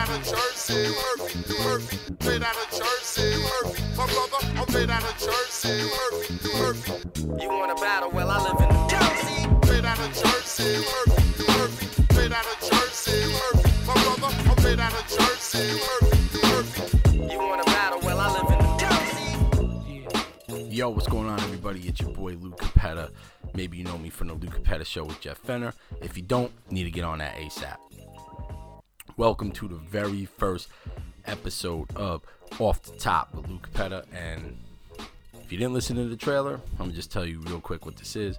out of Jersey. Murphy, Murphy, made out of Jersey. Murphy, my brother, I'm made out of Jersey. Murphy, Murphy. You want a battle? Well, I live in New Jersey. Made out of Jersey. Murphy, Murphy, made out of Jersey. Murphy, my brother, I'm made out of Jersey. Murphy, Murphy. You want a battle? Well, I live in New Jersey. Yo, what's going on, everybody? It's your boy Luke Capetta. Maybe you know me from the Luke Capetta Show with Jeff Fenner. If you don't, need to get on that ASAP. Welcome to the very first episode of Off the Top with Luke Capetta. And if you didn't listen to the trailer, I'm gonna just tell you real quick what this is.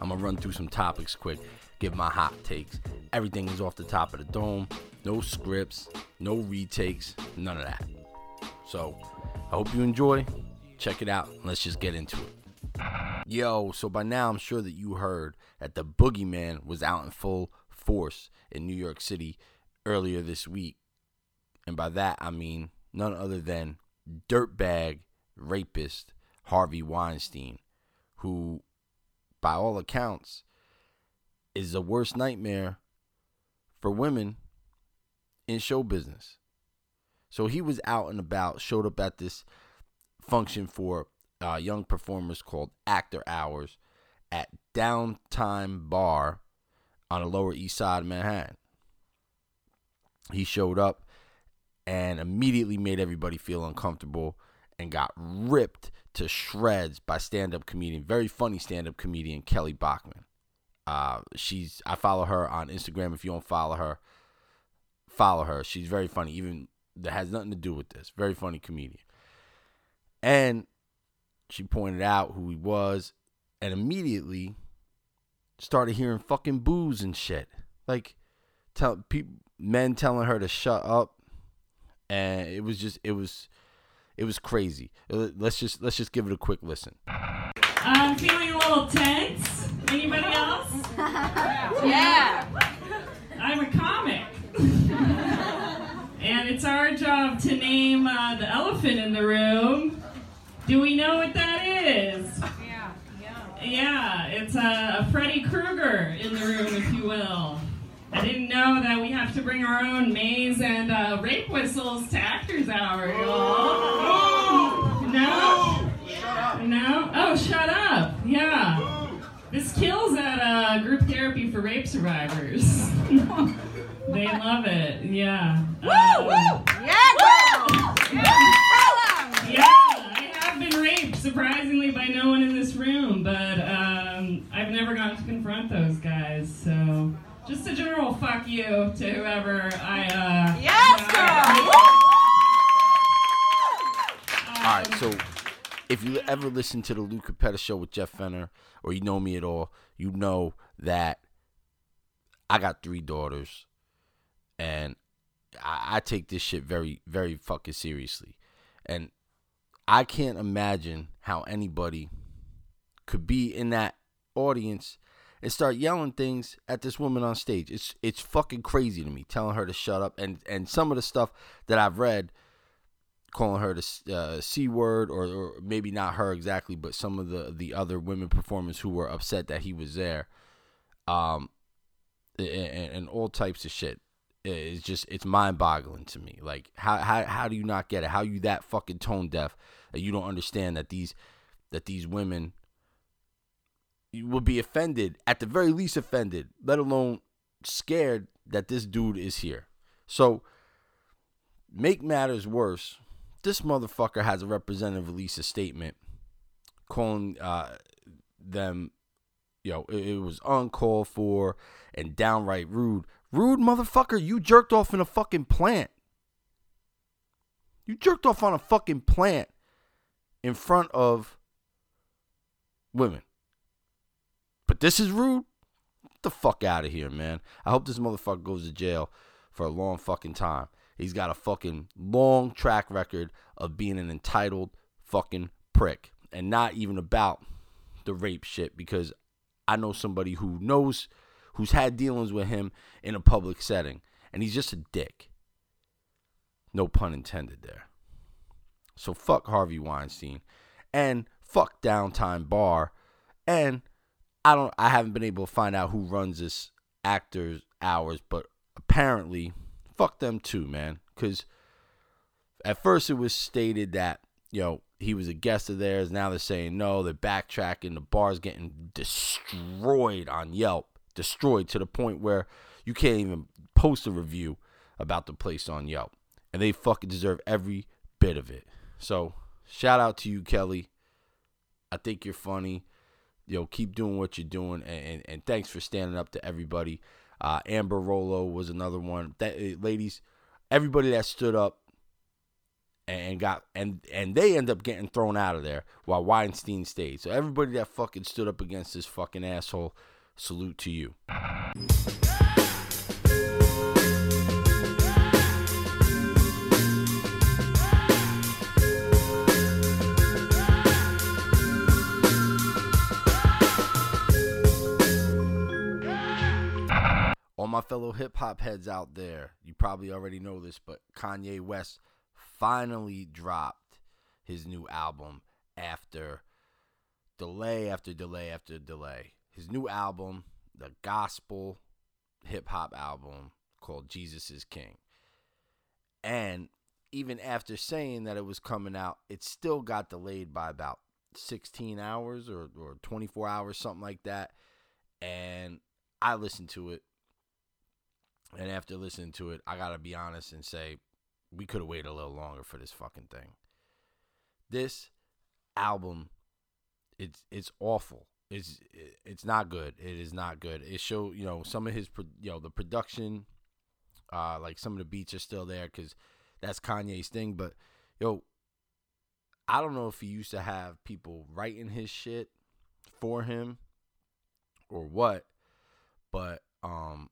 I'm gonna run through some topics quick, give my hot takes. Everything is off the top of the dome. No scripts, no retakes, none of that. So I hope you enjoy. Check it out. Let's just get into it. Yo, so by now I'm sure that you heard that the boogeyman was out in full force in New York City earlier this week. And by that I mean none other than dirtbag rapist Harvey Weinstein, who, by all accounts, is the worst nightmare for women in show business. So he was out and about, showed up at this function for uh, young performers called Actor Hours at Downtime Bar on the Lower East Side of Manhattan. He showed up and immediately made everybody feel uncomfortable and got ripped to shreds by stand-up comedian, very funny stand-up comedian Kelly Bachman. Uh, she's I follow her on Instagram. If you don't follow her, follow her. She's very funny. Even that has nothing to do with this. Very funny comedian. And she pointed out who he was, and immediately started hearing fucking boos and shit. Like, tell people, men telling her to shut up, and it was just, it was, it was crazy. Uh, Let's just, let's just give it a quick listen. I'm feeling a little tense. Anybody else? Yeah. I'm a comic. and it's our job to name uh, the elephant in the room. Do we know what that is? Yeah. Yeah. Yeah, it's uh, a Freddy Krueger in the room, if you will. I didn't know that we have to bring our own maze and uh, rape whistles to Actors Hour, y'all. No? No? Oh, shut up. Yeah. This kills at uh, group therapy for rape survivors. they love it. Yeah. Um, Yeah, girl. yeah, I have been raped, surprisingly, by no one in this room, but um, I've never gotten to confront those guys. So, just a general fuck you to whoever I. Uh, Yes, girl. um, All right, so if you ever listen to the Luke Capetta show with Jeff Fenner, or you know me at all, you know that I got three daughters, and I, I take this shit very, very fucking seriously, and I can't imagine how anybody could be in that audience and start yelling things at this woman on stage. It's it's fucking crazy to me, telling her to shut up, and and some of the stuff that I've read calling her the uh, c word, or, or maybe not her exactly, but some of the the other women performers who were upset that he was there, um, and, and all types of shit. It's just it's mind boggling to me. Like how how how do you not get it? How you that fucking tone deaf that you don't understand that these that these women will be offended at the very least offended, let alone scared that this dude is here. So make matters worse this motherfucker has a representative release a statement calling uh, them, you know, it, it was uncalled for and downright rude. Rude motherfucker, you jerked off in a fucking plant. You jerked off on a fucking plant in front of women. But this is rude? Get the fuck out of here, man. I hope this motherfucker goes to jail for a long fucking time. He's got a fucking long track record of being an entitled fucking prick and not even about the rape shit because I know somebody who knows who's had dealings with him in a public setting and he's just a dick. No pun intended there. So fuck Harvey Weinstein and fuck Downtime Bar and I don't I haven't been able to find out who runs this actors hours but apparently fuck them too, man. Because at first it was stated that you know he was a guest of theirs. Now they're saying no. They're backtracking. The bar's getting destroyed on Yelp, destroyed to the point where you can't even post a review about the place on Yelp, and they fucking deserve every bit of it. So shout out to you, Kelly. I think you're funny. Yo, keep doing what you're doing, and, and, and thanks for standing up to everybody. Uh, Amber Rollo was another one. That uh, ladies, everybody that stood up and got and and they end up getting thrown out of there while Weinstein stayed. So everybody that fucking stood up against this fucking asshole, salute to you. My fellow hip hop heads out there, you probably already know this, but Kanye West finally dropped his new album after delay after delay after delay. His new album, the gospel hip hop album called Jesus is King. And even after saying that it was coming out, it still got delayed by about 16 hours or, or 24 hours, something like that. And I listened to it. And after listening to it, I got to be honest and say, we could have waited a little longer for this fucking thing. This album, it's it's awful. It's it's not good. It is not good. It show you know some of his you know the production, uh, like some of the beats are still there because that's Kanye's thing. But yo, I don't know if he used to have people writing his shit for him or what, but um,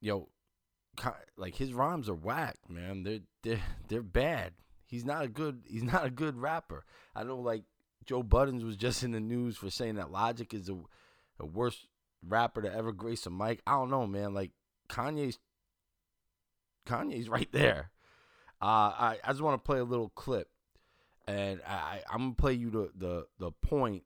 yo, like his rhymes are whack, man. They're they're they're bad. He's not a good he's not a good rapper. I know like Joe Budden was just in the news for saying that Logic is the the worst rapper to ever grace a mic. I don't know, man. Like Kanye's Kanye's right there. Uh, I I just want to play a little clip, and I I'm gonna play you the the the point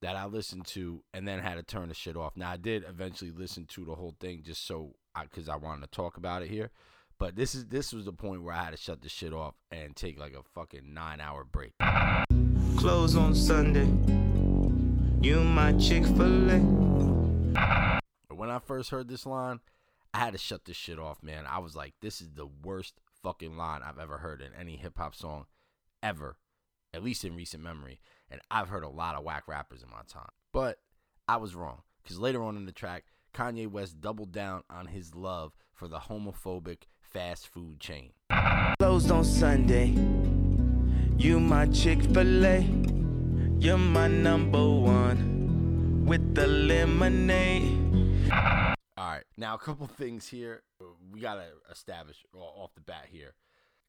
that I listened to and then had to turn the shit off. Now I did eventually listen to the whole thing just so I cuz I wanted to talk about it here. But this is this was the point where I had to shut the shit off and take like a fucking 9-hour break. Close on Sunday. You my Chick fil A. But when I first heard this line, I had to shut this shit off, man. I was like, this is the worst fucking line I've ever heard in any hip hop song ever, at least in recent memory. And I've heard a lot of whack rappers in my time. But I was wrong, because later on in the track, Kanye West doubled down on his love for the homophobic fast food chain. Closed on Sunday. You my Chick fil A. You're my number one. With the lemonade. All right, now a couple things here we gotta establish off the bat here.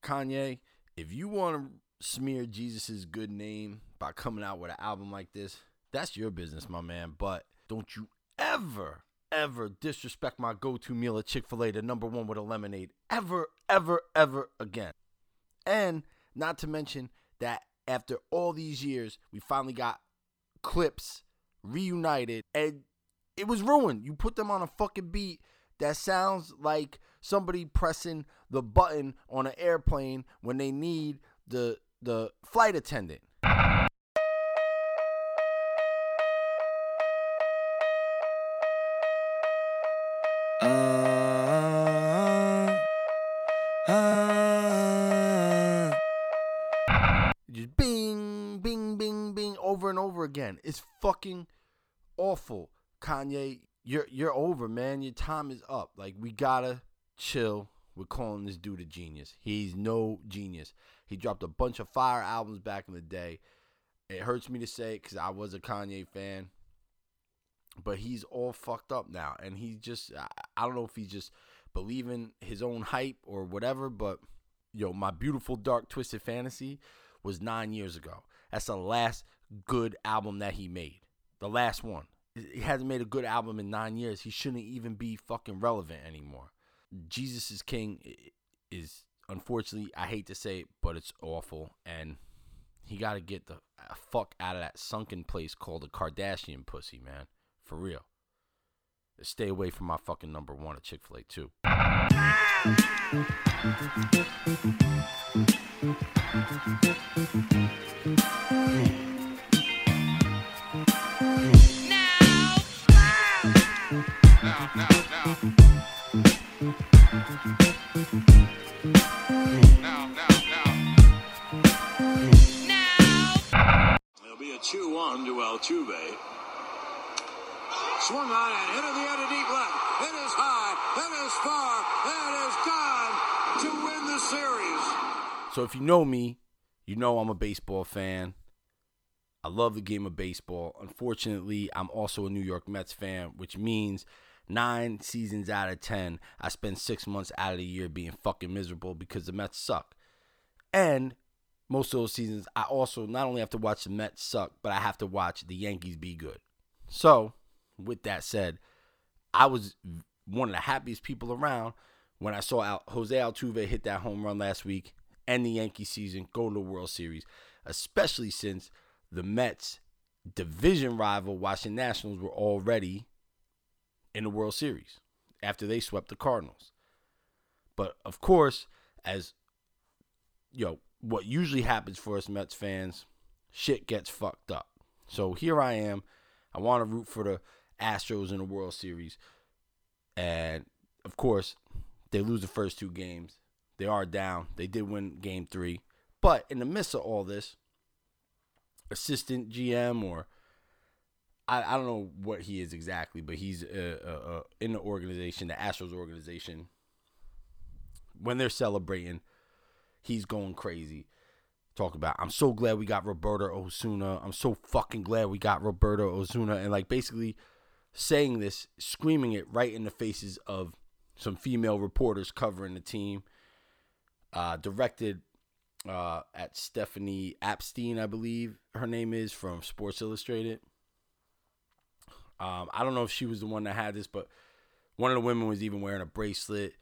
Kanye, if you want to smear Jesus's good name by coming out with an album like this, that's your business, my man. But don't you ever, ever disrespect my go-to meal at Chick Fil A, the number one with a lemonade, ever, ever, ever again. And not to mention that after all these years, we finally got Clipse reunited and it was ruined. You put them on a fucking beat that sounds like somebody pressing the button on an airplane when they need the the flight attendant. Uh. Just bing, bing, bing, bing over and over again. It's fucking awful. Kanye, you're you're over, man. Your time is up. Like we gotta chill. We're calling this dude a genius. He's no genius. He dropped a bunch of fire albums back in the day. It hurts me to say it because I was a Kanye fan, but he's all fucked up now, and he just I don't know if he's just believing his own hype or whatever. But yo, my beautiful dark twisted fantasy was nine years ago. That's the last good album that he made. The last one. He hasn't made a good album in nine years. He shouldn't even be fucking relevant anymore. Jesus is King is unfortunately, I hate to say it, but it's awful. And he got to get the fuck out of that sunken place called the Kardashian pussy, man. For real. Stay away from my fucking number one at Chick Fil A too. Hmm. Swung on and hit in the end deep left. It is high. It is far. It is gone to win the series. So if you know me, you know I'm a baseball fan. I love the game of baseball. Unfortunately, I'm also a New York Mets fan, which means nine seasons out of ten, I spend six months out of the year being fucking miserable because the Mets suck. And most of those seasons, I also not only have to watch the Mets suck, but I have to watch the Yankees be good. So, with that said, I was one of the happiest people around when I saw Al- Jose Altuve hit that home run last week and the Yankee season go to the World Series, especially since the Mets division rival Washington Nationals were already in the World Series after they swept the Cardinals. But of course, as you know, what usually happens for us Mets fans, shit gets fucked up. So here I am. I want to root for the Astros in the World Series. And of course, they lose the first two games. They are down. They did win game three. But in the midst of all this, assistant GM or I, I don't know what he is exactly, but he's uh, uh, uh, in the organization, the Astros organization. When they're celebrating, he's going crazy. Talk about, I'm so glad we got Roberto Osuna. I'm so fucking glad we got Roberto Osuna. And like basically saying this, screaming it right in the faces of some female reporters covering the team. Uh, directed uh, at Stephanie Epstein, I believe her name is from Sports Illustrated. Um, I don't know if she was the one that had this, but one of the women was even wearing a bracelet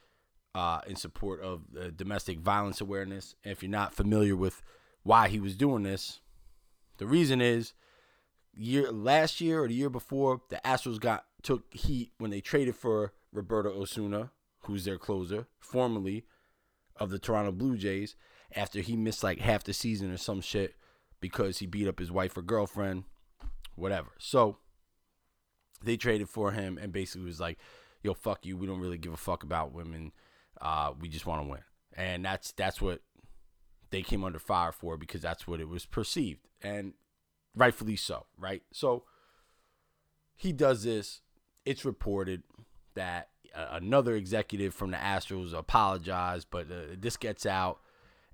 uh, in support of the domestic violence awareness. And if you're not familiar with why he was doing this, the reason is year last year or the year before, the Astros got took heat when they traded for Roberto Osuna, who's their closer, formerly of the Toronto Blue Jays, after he missed like half the season or some shit because he beat up his wife or girlfriend, whatever. So they traded for him and basically was like, "Yo, fuck you. We don't really give a fuck about women. Uh, we just want to win." And that's that's what they came under fire for because that's what it was perceived, and rightfully so, right? So he does this. It's reported that uh, another executive from the Astros apologized, but uh, this gets out,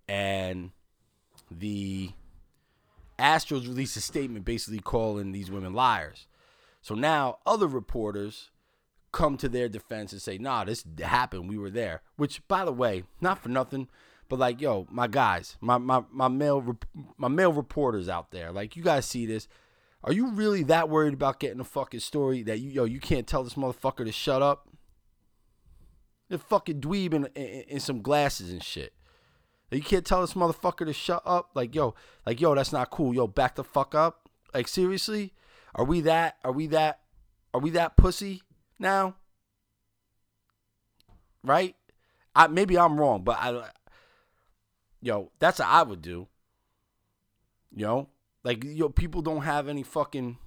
and the Astros released a statement basically calling these women liars. So now other reporters come to their defense and say, nah, this happened. We were there. Which, by the way, not for nothing, but like, yo, my guys, my my my male my male reporters out there, like, you guys see this. Are you really that worried about getting a fucking story that you yo you can't tell this motherfucker to shut up? The fucking dweeb in, in, in some glasses and shit. You can't tell this motherfucker to shut up. Like yo, like yo, that's not cool. Yo, back the fuck up. Like seriously, are we that? Are we that? Are we that pussy now? Right? I maybe I'm wrong, but I, yo, that's what I would do. Know, like yo, people don't have any fucking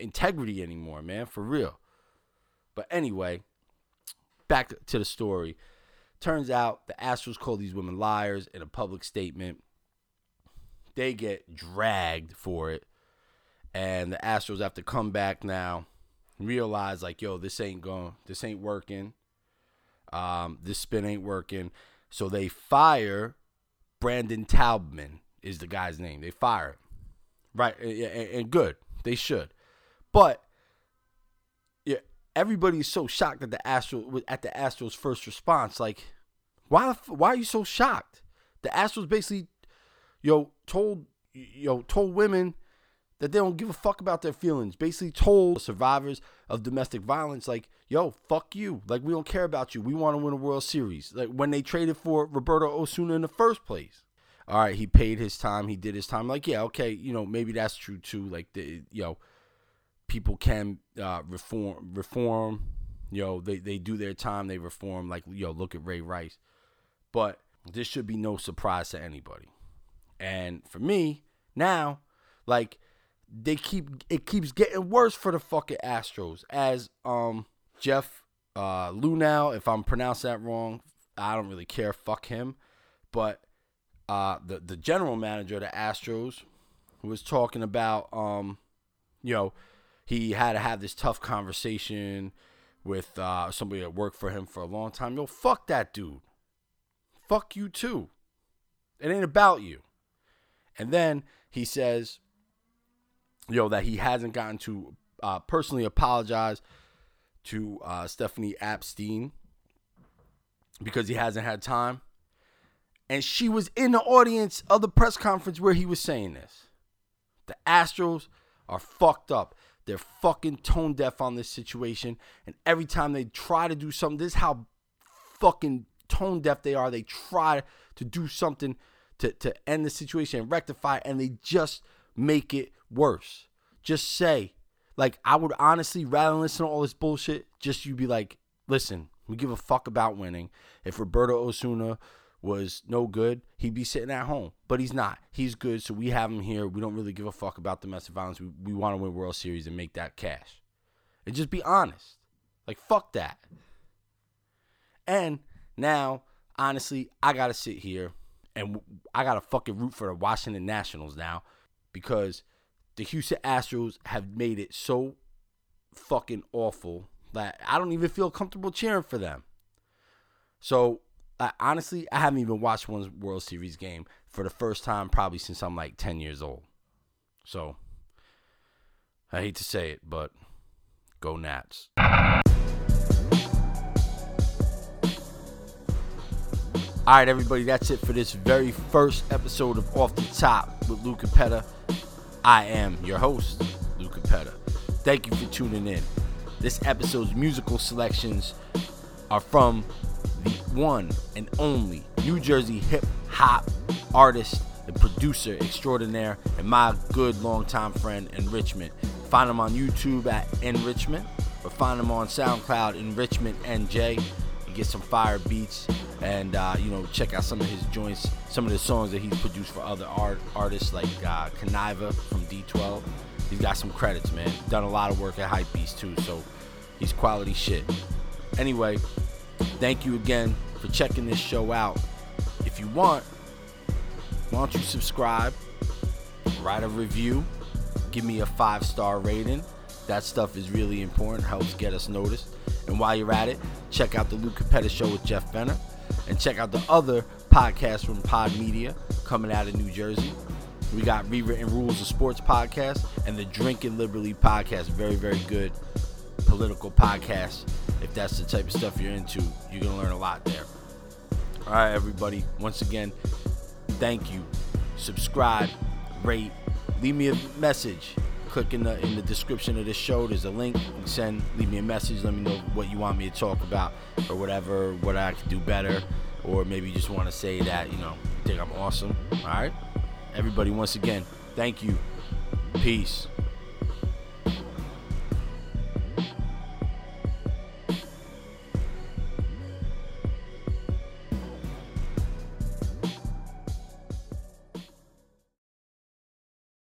integrity anymore, man, for real. But anyway, back to the story. Turns out the Astros call these women liars in a public statement. They get dragged for it. And the Astros have to come back now, realize like, yo, this ain't going, this ain't working. Um, this spin ain't working. So they fire Brandon Taubman is the guy's name. They fire him. Right. And, and good. They should. But yeah, everybody's so shocked at the Astros at the Astros first response. Like, why why are you so shocked? The Astros basically, yo, told yo told women that they don't give a fuck about their feelings. Basically told survivors of domestic violence, like, yo, fuck you. Like, we don't care about you. We want to win a World Series. Like when they traded for Roberto Osuna in the first place. All right, he paid his time. He did his time. Like, yeah, okay, you know, maybe that's true too. Like, the, yo, people can uh, reform reform. You know, they, they do their time, they reform. Like, yo, look at Ray Rice. But this should be no surprise to anybody. And for me, now, like, they keep it keeps getting worse for the fucking Astros. As um Jeff uh Luhnow, if I'm pronouncing that wrong, I don't really care. Fuck him. But uh the the general manager of the Astros was talking about um you know he had to have this tough conversation with uh somebody that worked for him for a long time. Yo, fuck that dude. Fuck you too. It ain't about you. And then he says, yo, that he hasn't gotten to uh, personally apologize to uh, Stephanie Epstein because he hasn't had time. And she was in the audience of the press conference where he was saying this. The Astros are fucked up. They're fucking tone deaf on this situation. And every time they try to do something, this is how fucking tone deaf they are. They try to do something to, to end the situation and rectify, and they just make it worse. Just say, like, I would honestly rather listen to all this bullshit, just you be like, listen, we give a fuck about winning. If Roberto Osuna was no good, he'd be sitting at home. But he's not. He's good, so we have him here. We don't really give a fuck about domestic violence. We, we want to win World Series and make that cash. And just be honest. Like, fuck that. And now, honestly, I got to sit here and I got to fucking root for the Washington Nationals now because the Houston Astros have made it so fucking awful that I don't even feel comfortable cheering for them. So, I, honestly, I haven't even watched one World Series game for the first time probably since I'm like 10 years old. So, I hate to say it, but go Nats. All right, everybody, that's it for this very first episode of Off the Top with Luke Capetta. I am your host, Luke Capetta. Thank you for tuning in. This episode's musical selections are from the one and only New Jersey hip hop artist and producer extraordinaire and my good longtime friend Enrichment. Find him on YouTube at Enrichment or find him on SoundCloud Enrichment NJ get some fire beats and uh, you know check out some of his joints, some of the songs that he's produced for other art artists like uh, Kuniva from D12. He's got some credits, man. Done a lot of work at Hypebeast too, so he's quality shit. Anyway, thank you again for checking this show out. If you want, why don't you subscribe, write a review, give me a five star rating. That stuff is really important, helps get us noticed. And while you're at it, check out the Luke Capetta Show with Jeff Benner. And check out the other podcasts from Pod Media coming out of New Jersey. We got Rewritten Rules of Sports podcast and the Drinking Liberally podcast. Very, very good political podcast. If that's the type of stuff you're into, you're going to learn a lot there. All right, everybody. Once again, thank you. Subscribe, rate, leave me a message. Click in the in the description of this show. There's a link. Send, leave me a message. Let me know what you want me to talk about or whatever, what I can do better, or maybe you just want to say that you know you think I'm awesome. All right, everybody. Once again, thank you. Peace.